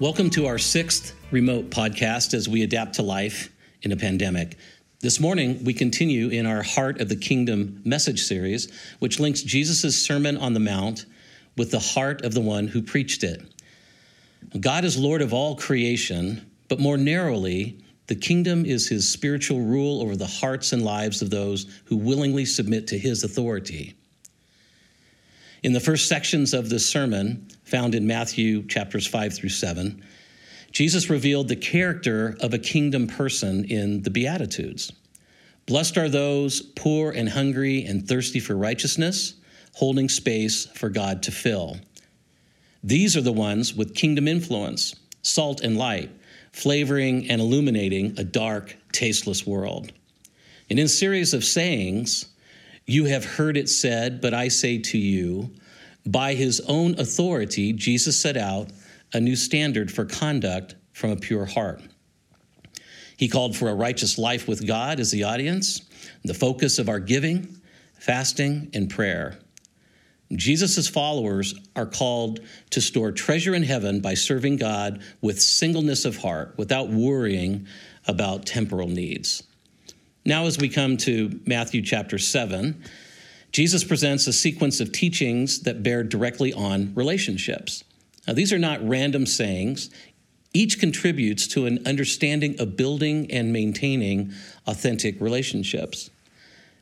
Welcome to our sixth remote podcast as we adapt to life in a pandemic. This morning, we continue in our Heart of the Kingdom message series, which links Jesus' Sermon on the Mount with the heart of the one who preached it. God is Lord of all creation, but more narrowly, the kingdom is his spiritual rule over the hearts and lives of those who willingly submit to his authority. In the first sections of this sermon, found in Matthew chapters 5 through 7, Jesus revealed the character of a kingdom person in the Beatitudes. Blessed are those poor and hungry and thirsty for righteousness, holding space for God to fill. These are the ones with kingdom influence, salt and light, flavoring and illuminating a dark, tasteless world. And in a series of sayings, you have heard it said, but I say to you, by his own authority, Jesus set out a new standard for conduct from a pure heart. He called for a righteous life with God as the audience, the focus of our giving, fasting, and prayer. Jesus' followers are called to store treasure in heaven by serving God with singleness of heart, without worrying about temporal needs. Now, as we come to Matthew chapter 7, Jesus presents a sequence of teachings that bear directly on relationships. Now, these are not random sayings. Each contributes to an understanding of building and maintaining authentic relationships.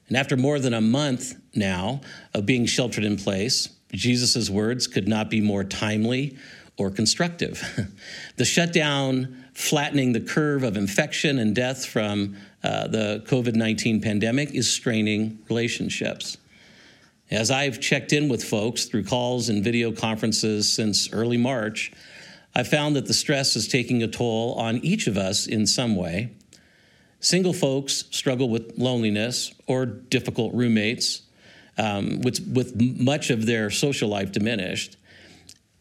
And after more than a month now of being sheltered in place, Jesus' words could not be more timely or constructive. the shutdown flattening the curve of infection and death from uh, the COVID 19 pandemic is straining relationships. As I've checked in with folks through calls and video conferences since early March, I've found that the stress is taking a toll on each of us in some way. Single folks struggle with loneliness or difficult roommates, um, with, with much of their social life diminished.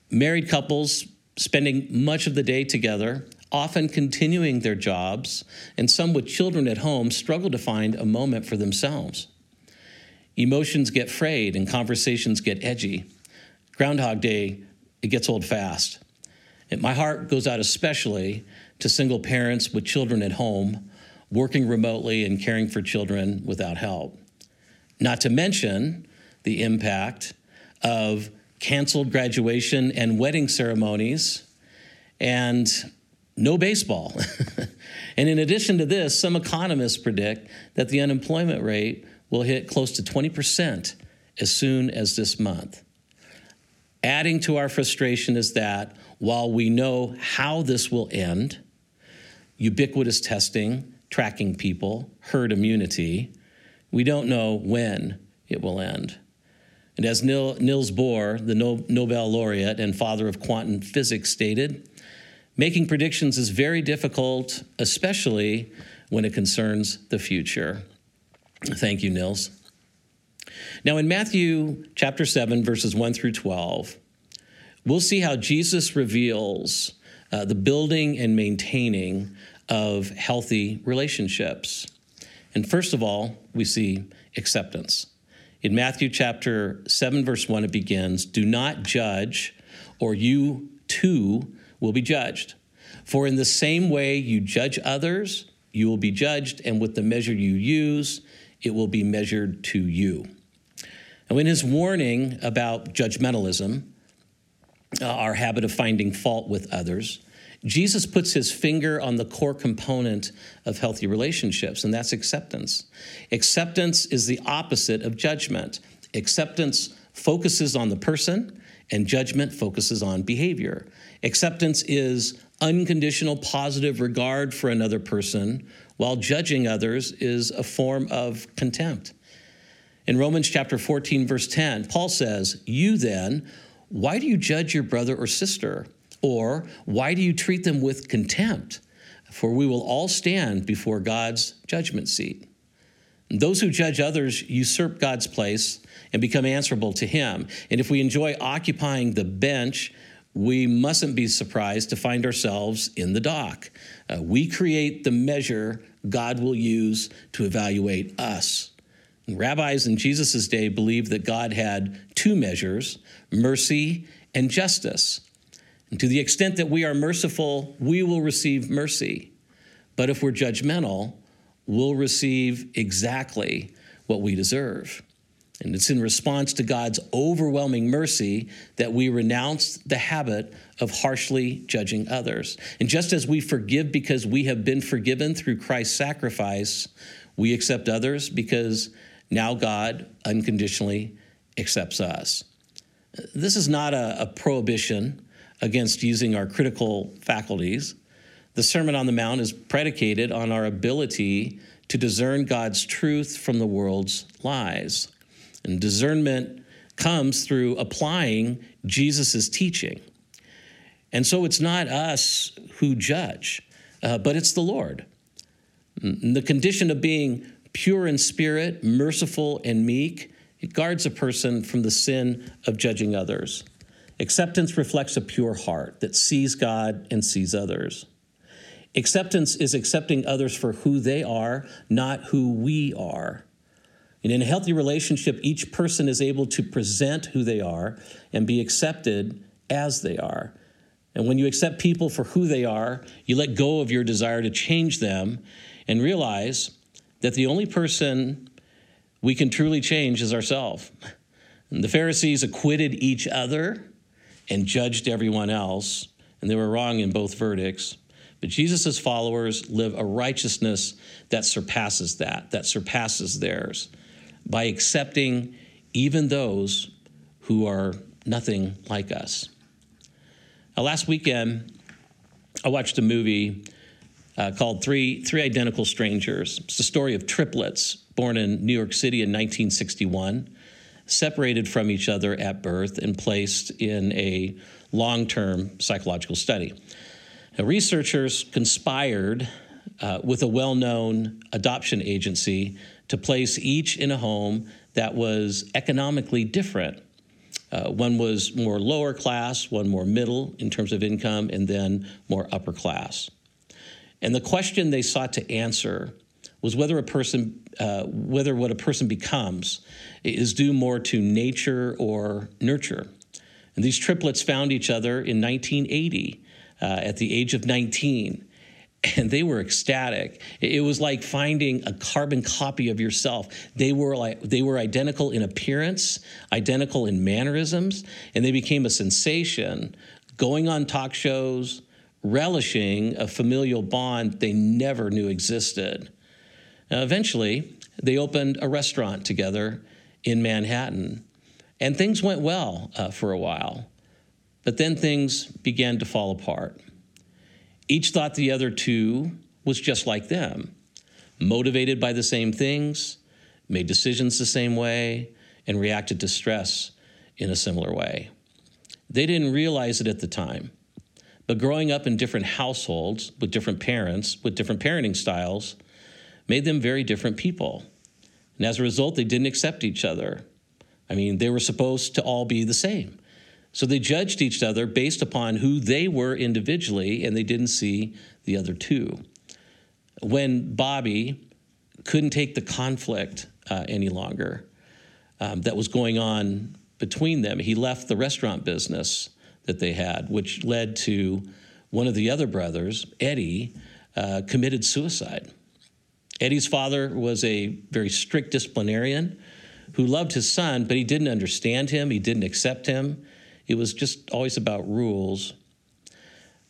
Married couples spending much of the day together, often continuing their jobs, and some with children at home struggle to find a moment for themselves. Emotions get frayed and conversations get edgy. Groundhog Day, it gets old fast. And my heart goes out especially to single parents with children at home, working remotely and caring for children without help. Not to mention the impact of canceled graduation and wedding ceremonies and no baseball. and in addition to this, some economists predict that the unemployment rate will hit close to 20% as soon as this month. Adding to our frustration is that while we know how this will end, ubiquitous testing, tracking people, herd immunity, we don't know when it will end. And as Niels Bohr, the Nobel laureate and father of quantum physics, stated, making predictions is very difficult, especially when it concerns the future. Thank you, Niels. Now, in Matthew chapter 7, verses 1 through 12, we'll see how Jesus reveals uh, the building and maintaining of healthy relationships. And first of all, we see acceptance. In Matthew chapter 7, verse 1, it begins Do not judge, or you too will be judged. For in the same way you judge others, you will be judged, and with the measure you use, it will be measured to you. Now, in his warning about judgmentalism, uh, our habit of finding fault with others, Jesus puts his finger on the core component of healthy relationships, and that's acceptance. Acceptance is the opposite of judgment. Acceptance focuses on the person, and judgment focuses on behavior. Acceptance is unconditional positive regard for another person, while judging others is a form of contempt. In Romans chapter 14, verse 10, Paul says, You then, why do you judge your brother or sister? Or why do you treat them with contempt? For we will all stand before God's judgment seat. Those who judge others usurp God's place and become answerable to Him. And if we enjoy occupying the bench, we mustn't be surprised to find ourselves in the dock. Uh, we create the measure God will use to evaluate us. And rabbis in Jesus' day believed that God had two measures mercy and justice. And to the extent that we are merciful, we will receive mercy. But if we're judgmental, we'll receive exactly what we deserve. And it's in response to God's overwhelming mercy that we renounce the habit of harshly judging others. And just as we forgive because we have been forgiven through Christ's sacrifice, we accept others because now God unconditionally accepts us. This is not a, a prohibition against using our critical faculties. The Sermon on the Mount is predicated on our ability to discern God's truth from the world's lies. And discernment comes through applying Jesus' teaching. And so it's not us who judge, uh, but it's the Lord. And the condition of being pure in spirit, merciful, and meek, it guards a person from the sin of judging others. Acceptance reflects a pure heart that sees God and sees others. Acceptance is accepting others for who they are, not who we are. And in a healthy relationship, each person is able to present who they are and be accepted as they are. And when you accept people for who they are, you let go of your desire to change them and realize that the only person we can truly change is ourselves. The Pharisees acquitted each other and judged everyone else, and they were wrong in both verdicts. But Jesus' followers live a righteousness that surpasses that, that surpasses theirs, by accepting even those who are nothing like us. Now, last weekend, I watched a movie uh, called Three, Three Identical Strangers. It's the story of triplets born in New York City in 1961 separated from each other at birth and placed in a long term psychological study. Now, researchers conspired uh, with a well known adoption agency to place each in a home that was economically different. Uh, one was more lower class, one more middle in terms of income, and then more upper class. And the question they sought to answer was whether a person, uh, whether what a person becomes is due more to nature or nurture. And these triplets found each other in 1980 uh, at the age of 19 and they were ecstatic. It was like finding a carbon copy of yourself. They were like they were identical in appearance, identical in mannerisms, and they became a sensation, going on talk shows, relishing a familial bond they never knew existed. Now, eventually, they opened a restaurant together in Manhattan, and things went well uh, for a while. But then things began to fall apart. Each thought the other two was just like them, motivated by the same things, made decisions the same way, and reacted to stress in a similar way. They didn't realize it at the time, but growing up in different households with different parents, with different parenting styles, made them very different people. And as a result, they didn't accept each other. I mean, they were supposed to all be the same. So they judged each other based upon who they were individually, and they didn't see the other two. When Bobby couldn't take the conflict uh, any longer um, that was going on between them, he left the restaurant business that they had, which led to one of the other brothers, Eddie, uh, committed suicide. Eddie's father was a very strict disciplinarian who loved his son, but he didn't understand him, he didn't accept him. It was just always about rules.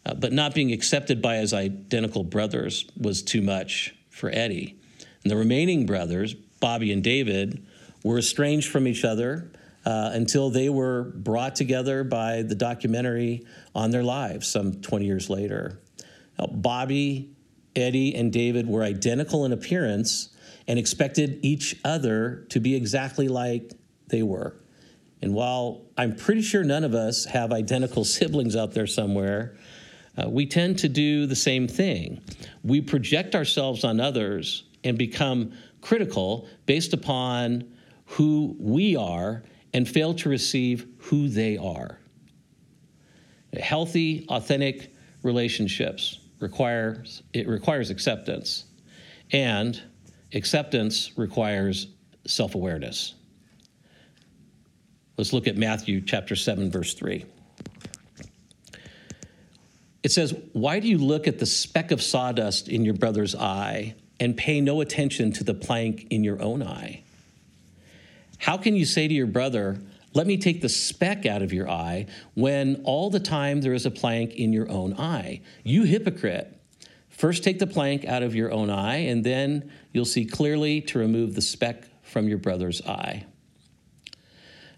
Uh, but not being accepted by his identical brothers was too much for Eddie. And the remaining brothers, Bobby and David, were estranged from each other uh, until they were brought together by the documentary on their lives some 20 years later. Now, Bobby Eddie and David were identical in appearance and expected each other to be exactly like they were. And while I'm pretty sure none of us have identical siblings out there somewhere, uh, we tend to do the same thing. We project ourselves on others and become critical based upon who we are and fail to receive who they are. Healthy, authentic relationships requires it requires acceptance, and acceptance requires self-awareness. Let's look at Matthew chapter 7 verse 3. It says, Why do you look at the speck of sawdust in your brother's eye and pay no attention to the plank in your own eye? How can you say to your brother, Let me take the speck out of your eye, when all the time there is a plank in your own eye? You hypocrite. First take the plank out of your own eye, and then you'll see clearly to remove the speck from your brother's eye.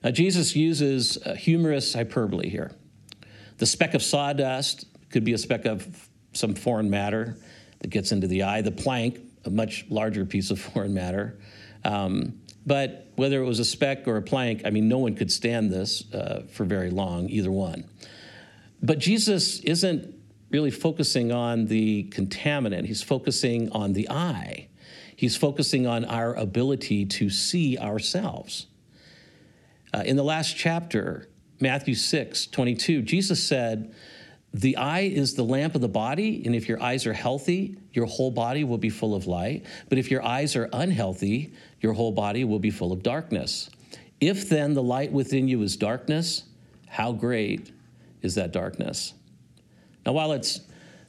Now, Jesus uses humorous hyperbole here. The speck of sawdust could be a speck of some foreign matter that gets into the eye. The plank, a much larger piece of foreign matter. Um, but whether it was a speck or a plank, I mean, no one could stand this uh, for very long, either one. But Jesus isn't really focusing on the contaminant, he's focusing on the eye. He's focusing on our ability to see ourselves. Uh, in the last chapter, Matthew 6 22, Jesus said, the eye is the lamp of the body, and if your eyes are healthy, your whole body will be full of light. But if your eyes are unhealthy, your whole body will be full of darkness. If then the light within you is darkness, how great is that darkness? Now, while it's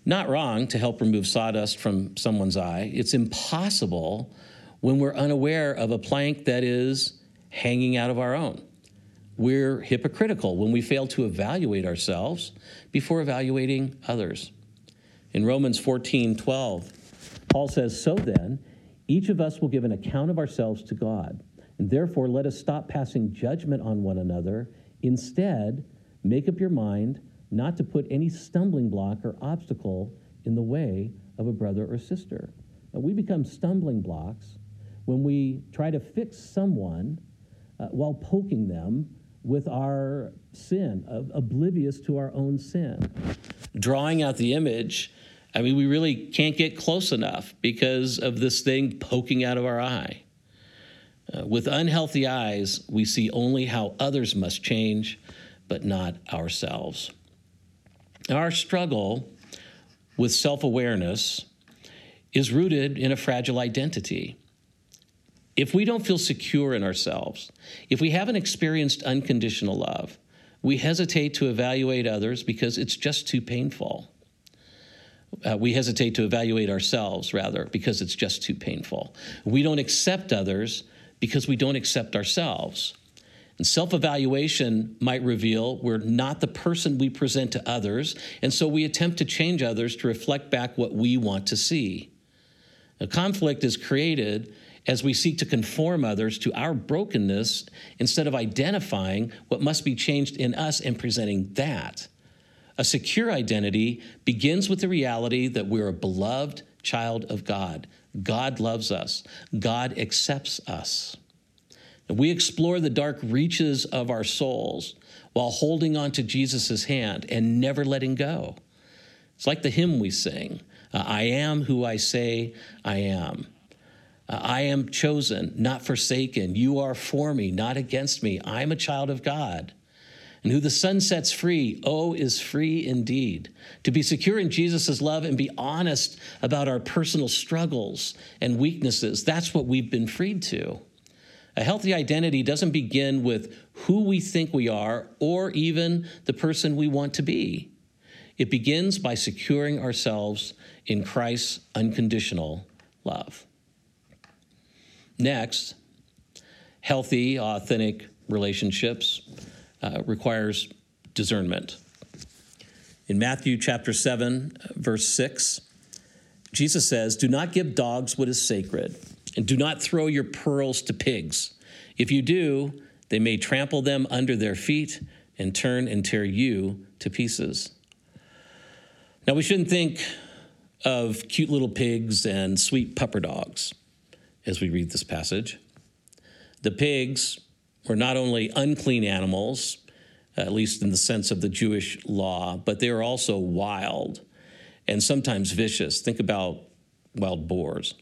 not wrong to help remove sawdust from someone's eye, it's impossible when we're unaware of a plank that is hanging out of our own we're hypocritical when we fail to evaluate ourselves before evaluating others. In Romans 14 12, Paul says, So then, each of us will give an account of ourselves to God. And therefore, let us stop passing judgment on one another. Instead, make up your mind not to put any stumbling block or obstacle in the way of a brother or sister. Now, we become stumbling blocks when we try to fix someone uh, while poking them with our sin, oblivious to our own sin. Drawing out the image, I mean, we really can't get close enough because of this thing poking out of our eye. Uh, with unhealthy eyes, we see only how others must change, but not ourselves. Our struggle with self awareness is rooted in a fragile identity. If we don't feel secure in ourselves, if we haven't experienced unconditional love, we hesitate to evaluate others because it's just too painful. Uh, we hesitate to evaluate ourselves, rather, because it's just too painful. We don't accept others because we don't accept ourselves. And self evaluation might reveal we're not the person we present to others, and so we attempt to change others to reflect back what we want to see. A conflict is created as we seek to conform others to our brokenness instead of identifying what must be changed in us and presenting that. A secure identity begins with the reality that we're a beloved child of God. God loves us, God accepts us. We explore the dark reaches of our souls while holding on to Jesus' hand and never letting go. It's like the hymn we sing I am who I say I am. Uh, I am chosen, not forsaken. You are for me, not against me. I'm a child of God. And who the Son sets free, oh, is free indeed. To be secure in Jesus' love and be honest about our personal struggles and weaknesses, that's what we've been freed to. A healthy identity doesn't begin with who we think we are or even the person we want to be. It begins by securing ourselves in Christ's unconditional love. Next, healthy, authentic relationships uh, requires discernment. In Matthew chapter 7, verse 6, Jesus says, Do not give dogs what is sacred, and do not throw your pearls to pigs. If you do, they may trample them under their feet and turn and tear you to pieces. Now, we shouldn't think of cute little pigs and sweet pupper dogs as we read this passage. The pigs were not only unclean animals, at least in the sense of the Jewish law, but they were also wild and sometimes vicious. Think about wild boars.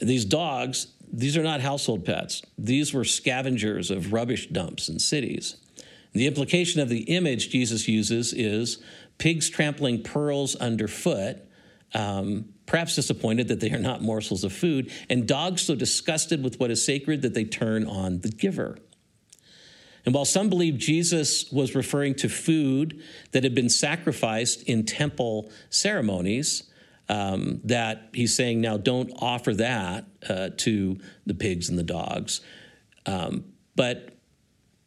These dogs, these are not household pets. These were scavengers of rubbish dumps in cities. The implication of the image Jesus uses is pigs trampling pearls underfoot um, perhaps disappointed that they are not morsels of food, and dogs so disgusted with what is sacred that they turn on the giver. And while some believe Jesus was referring to food that had been sacrificed in temple ceremonies, um, that he's saying now don't offer that uh, to the pigs and the dogs. Um, but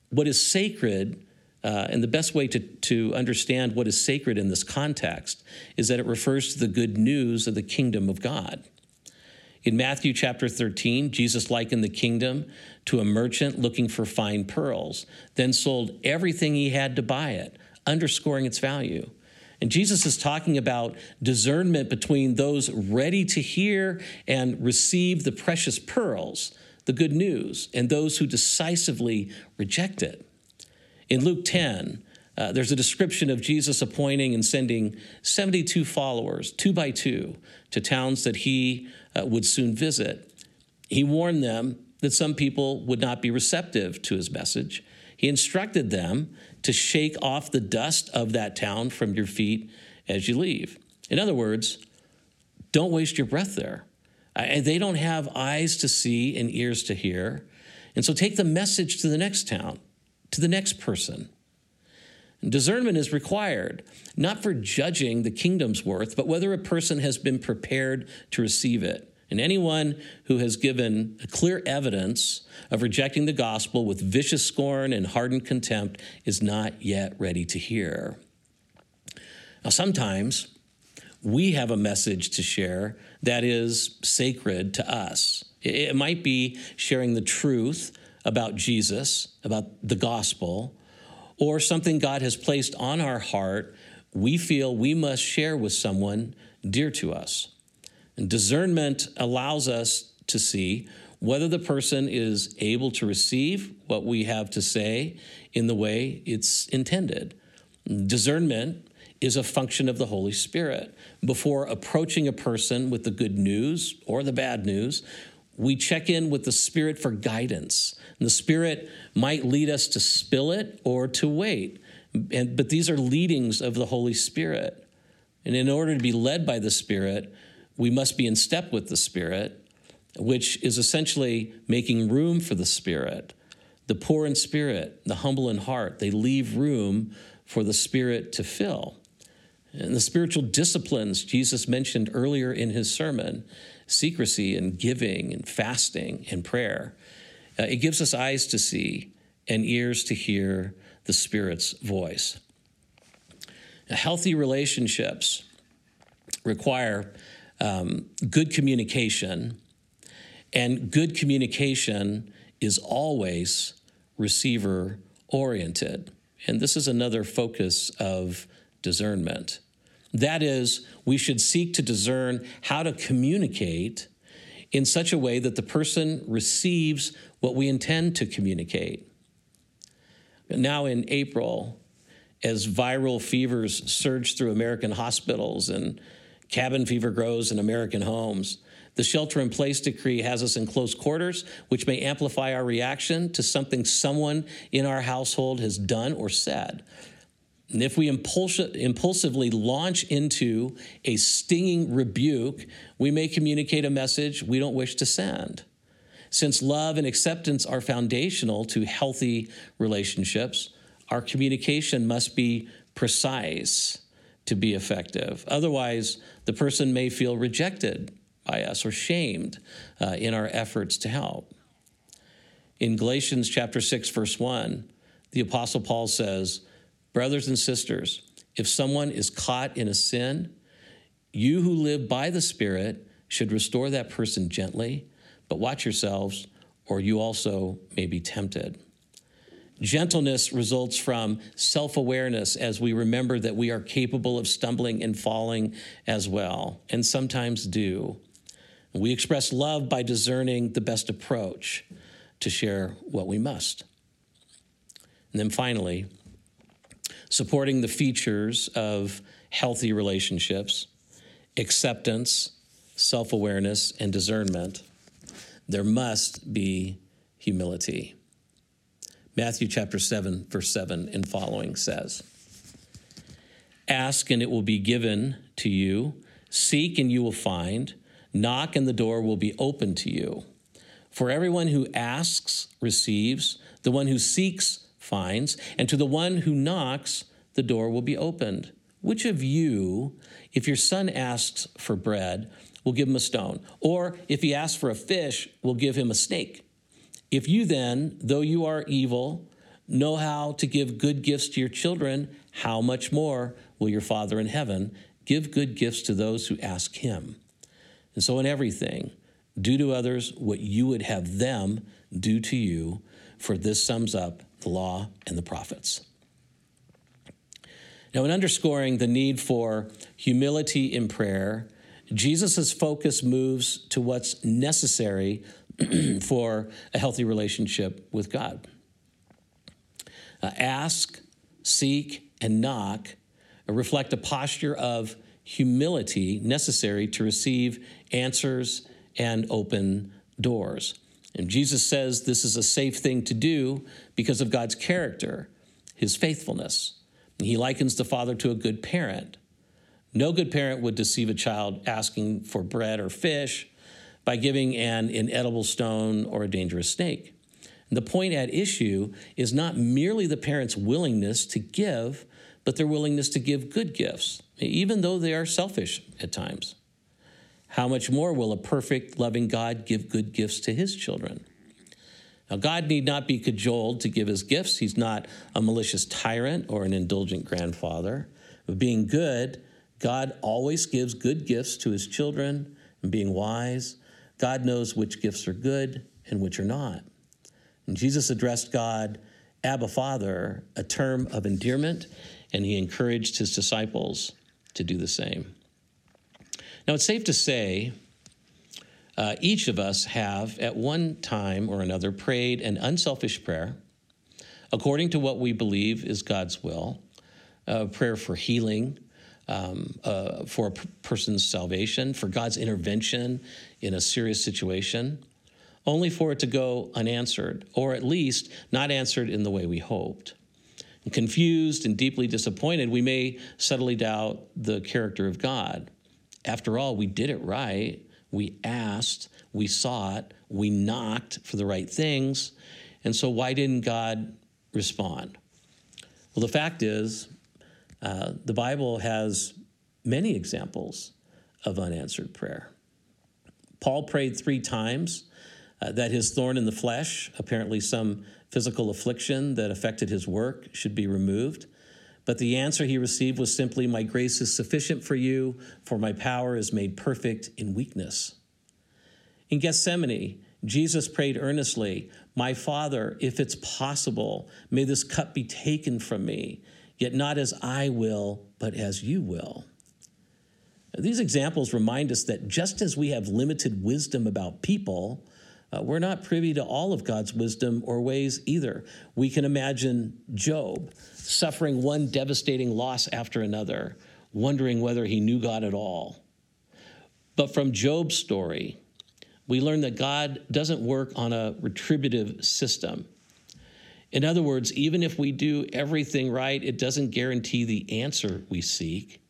what is sacred, uh, and the best way to, to understand what is sacred in this context, is that it refers to the good news of the kingdom of God. In Matthew chapter 13, Jesus likened the kingdom to a merchant looking for fine pearls, then sold everything he had to buy it, underscoring its value. And Jesus is talking about discernment between those ready to hear and receive the precious pearls, the good news, and those who decisively reject it. In Luke 10, uh, there's a description of Jesus appointing and sending 72 followers, two by two, to towns that he uh, would soon visit. He warned them that some people would not be receptive to his message. He instructed them to shake off the dust of that town from your feet as you leave. In other words, don't waste your breath there. And they don't have eyes to see and ears to hear. And so take the message to the next town, to the next person. Discernment is required, not for judging the kingdom's worth, but whether a person has been prepared to receive it. And anyone who has given clear evidence of rejecting the gospel with vicious scorn and hardened contempt is not yet ready to hear. Now, sometimes we have a message to share that is sacred to us. It might be sharing the truth about Jesus, about the gospel, or something God has placed on our heart we feel we must share with someone dear to us. And discernment allows us to see whether the person is able to receive what we have to say in the way it's intended. Discernment is a function of the Holy Spirit. Before approaching a person with the good news or the bad news, we check in with the Spirit for guidance. And the Spirit might lead us to spill it or to wait. And, but these are leadings of the Holy Spirit. And in order to be led by the Spirit, we must be in step with the Spirit, which is essentially making room for the Spirit. The poor in spirit, the humble in heart, they leave room for the Spirit to fill. And the spiritual disciplines Jesus mentioned earlier in his sermon secrecy and giving and fasting and prayer uh, it gives us eyes to see and ears to hear the Spirit's voice. Now, healthy relationships require um, good communication, and good communication is always receiver oriented. And this is another focus of discernment. That is, we should seek to discern how to communicate in such a way that the person receives what we intend to communicate. Now, in April, as viral fevers surge through American hospitals and cabin fever grows in American homes, the shelter in place decree has us in close quarters, which may amplify our reaction to something someone in our household has done or said. And if we impulsively launch into a stinging rebuke, we may communicate a message we don't wish to send. Since love and acceptance are foundational to healthy relationships, our communication must be precise to be effective. Otherwise, the person may feel rejected by us or shamed uh, in our efforts to help. In Galatians chapter 6 verse 1, the apostle Paul says, Brothers and sisters, if someone is caught in a sin, you who live by the Spirit should restore that person gently, but watch yourselves, or you also may be tempted. Gentleness results from self awareness as we remember that we are capable of stumbling and falling as well, and sometimes do. We express love by discerning the best approach to share what we must. And then finally, supporting the features of healthy relationships, acceptance, self awareness, and discernment, there must be humility. Matthew chapter 7, verse 7 and following says, Ask and it will be given to you, seek and you will find, knock and the door will be open to you. For everyone who asks receives, the one who seeks finds, and to the one who knocks, the door will be opened. Which of you, if your son asks for bread, will give him a stone? Or if he asks for a fish, will give him a snake? If you then, though you are evil, know how to give good gifts to your children, how much more will your Father in heaven give good gifts to those who ask him? And so, in everything, do to others what you would have them do to you, for this sums up the law and the prophets. Now, in underscoring the need for humility in prayer, Jesus' focus moves to what's necessary for a healthy relationship with God. Uh, ask, seek, and knock reflect a posture of humility necessary to receive answers and open doors. And Jesus says this is a safe thing to do because of God's character, his faithfulness. He likens the father to a good parent. No good parent would deceive a child asking for bread or fish by giving an inedible stone or a dangerous snake. And the point at issue is not merely the parent's willingness to give, but their willingness to give good gifts, even though they are selfish at times. How much more will a perfect, loving God give good gifts to his children? Now, God need not be cajoled to give his gifts. He's not a malicious tyrant or an indulgent grandfather. But being good, God always gives good gifts to his children. And being wise, God knows which gifts are good and which are not. And Jesus addressed God, Abba Father, a term of endearment, and he encouraged his disciples to do the same. Now, it's safe to say uh, each of us have, at one time or another, prayed an unselfish prayer according to what we believe is God's will, a prayer for healing, um, uh, for a person's salvation, for God's intervention in a serious situation, only for it to go unanswered, or at least not answered in the way we hoped. Confused and deeply disappointed, we may subtly doubt the character of God. After all, we did it right. We asked, we sought, we knocked for the right things. And so, why didn't God respond? Well, the fact is, uh, the Bible has many examples of unanswered prayer. Paul prayed three times uh, that his thorn in the flesh, apparently some physical affliction that affected his work, should be removed. But the answer he received was simply, My grace is sufficient for you, for my power is made perfect in weakness. In Gethsemane, Jesus prayed earnestly, My Father, if it's possible, may this cup be taken from me, yet not as I will, but as you will. These examples remind us that just as we have limited wisdom about people, uh, we're not privy to all of God's wisdom or ways either. We can imagine Job suffering one devastating loss after another, wondering whether he knew God at all. But from Job's story, we learn that God doesn't work on a retributive system. In other words, even if we do everything right, it doesn't guarantee the answer we seek.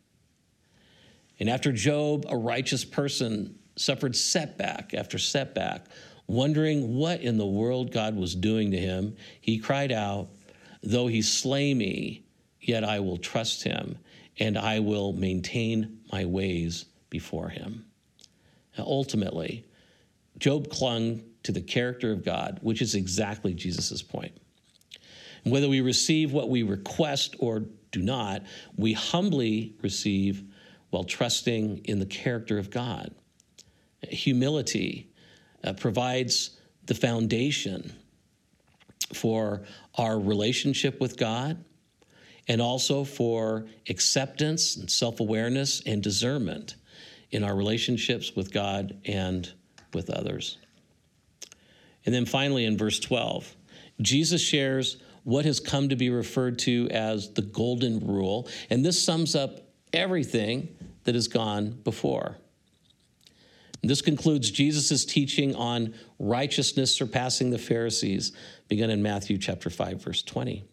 And after Job, a righteous person, suffered setback after setback, wondering what in the world God was doing to him, he cried out, Though he slay me, yet I will trust him, and I will maintain my ways before him. Now, ultimately, Job clung to the character of God, which is exactly Jesus' point. And whether we receive what we request or do not, we humbly receive while trusting in the character of God. Humility uh, provides the foundation for our relationship with God and also for acceptance and self awareness and discernment in our relationships with God and with others. And then finally, in verse 12, Jesus shares what has come to be referred to as the golden rule. And this sums up everything that has gone before. This concludes Jesus' teaching on righteousness surpassing the Pharisees, begun in Matthew chapter 5, verse 20.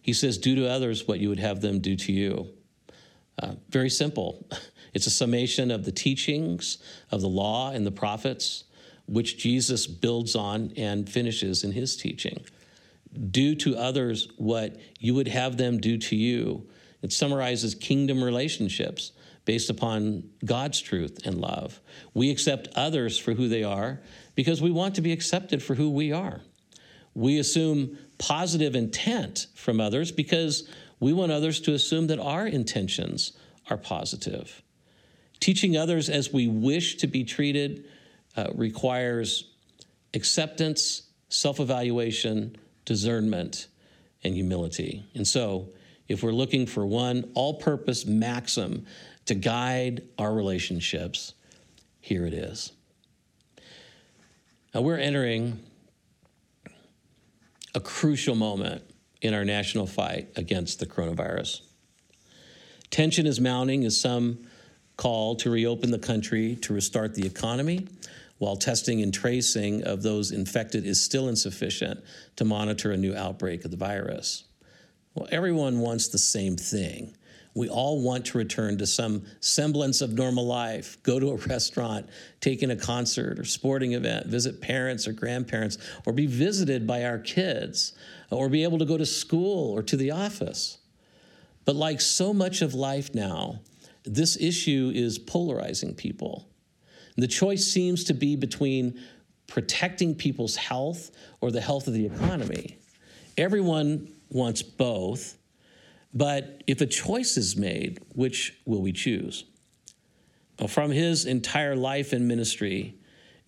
He says, Do to others what you would have them do to you. Uh, very simple. It's a summation of the teachings of the law and the prophets, which Jesus builds on and finishes in his teaching. do to others what you would have them do to you. It summarizes kingdom relationships based upon God's truth and love. We accept others for who they are because we want to be accepted for who we are. We assume positive intent from others because we want others to assume that our intentions are positive. Teaching others as we wish to be treated uh, requires acceptance, self evaluation, discernment, and humility. And so, if we're looking for one all purpose maxim to guide our relationships, here it is. Now, we're entering a crucial moment in our national fight against the coronavirus. Tension is mounting as some call to reopen the country to restart the economy, while testing and tracing of those infected is still insufficient to monitor a new outbreak of the virus. Well, everyone wants the same thing we all want to return to some semblance of normal life, go to a restaurant, take in a concert or sporting event, visit parents or grandparents, or be visited by our kids, or be able to go to school or to the office. But like so much of life now, this issue is polarizing people. The choice seems to be between protecting people's health or the health of the economy. Everyone wants both but if a choice is made, which will we choose? From his entire life and ministry,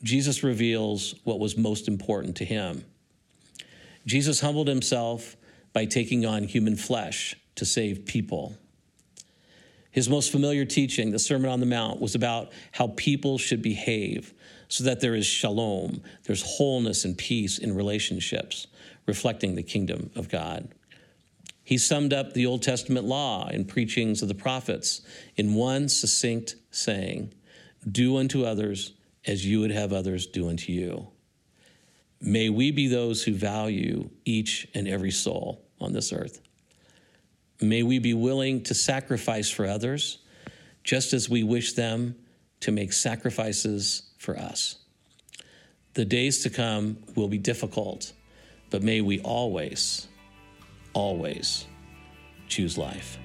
Jesus reveals what was most important to him. Jesus humbled himself by taking on human flesh to save people. His most familiar teaching, the Sermon on the Mount, was about how people should behave so that there is shalom, there's wholeness and peace in relationships, reflecting the kingdom of God. He summed up the Old Testament law and preachings of the prophets in one succinct saying Do unto others as you would have others do unto you. May we be those who value each and every soul on this earth. May we be willing to sacrifice for others, just as we wish them to make sacrifices for us. The days to come will be difficult, but may we always always choose life.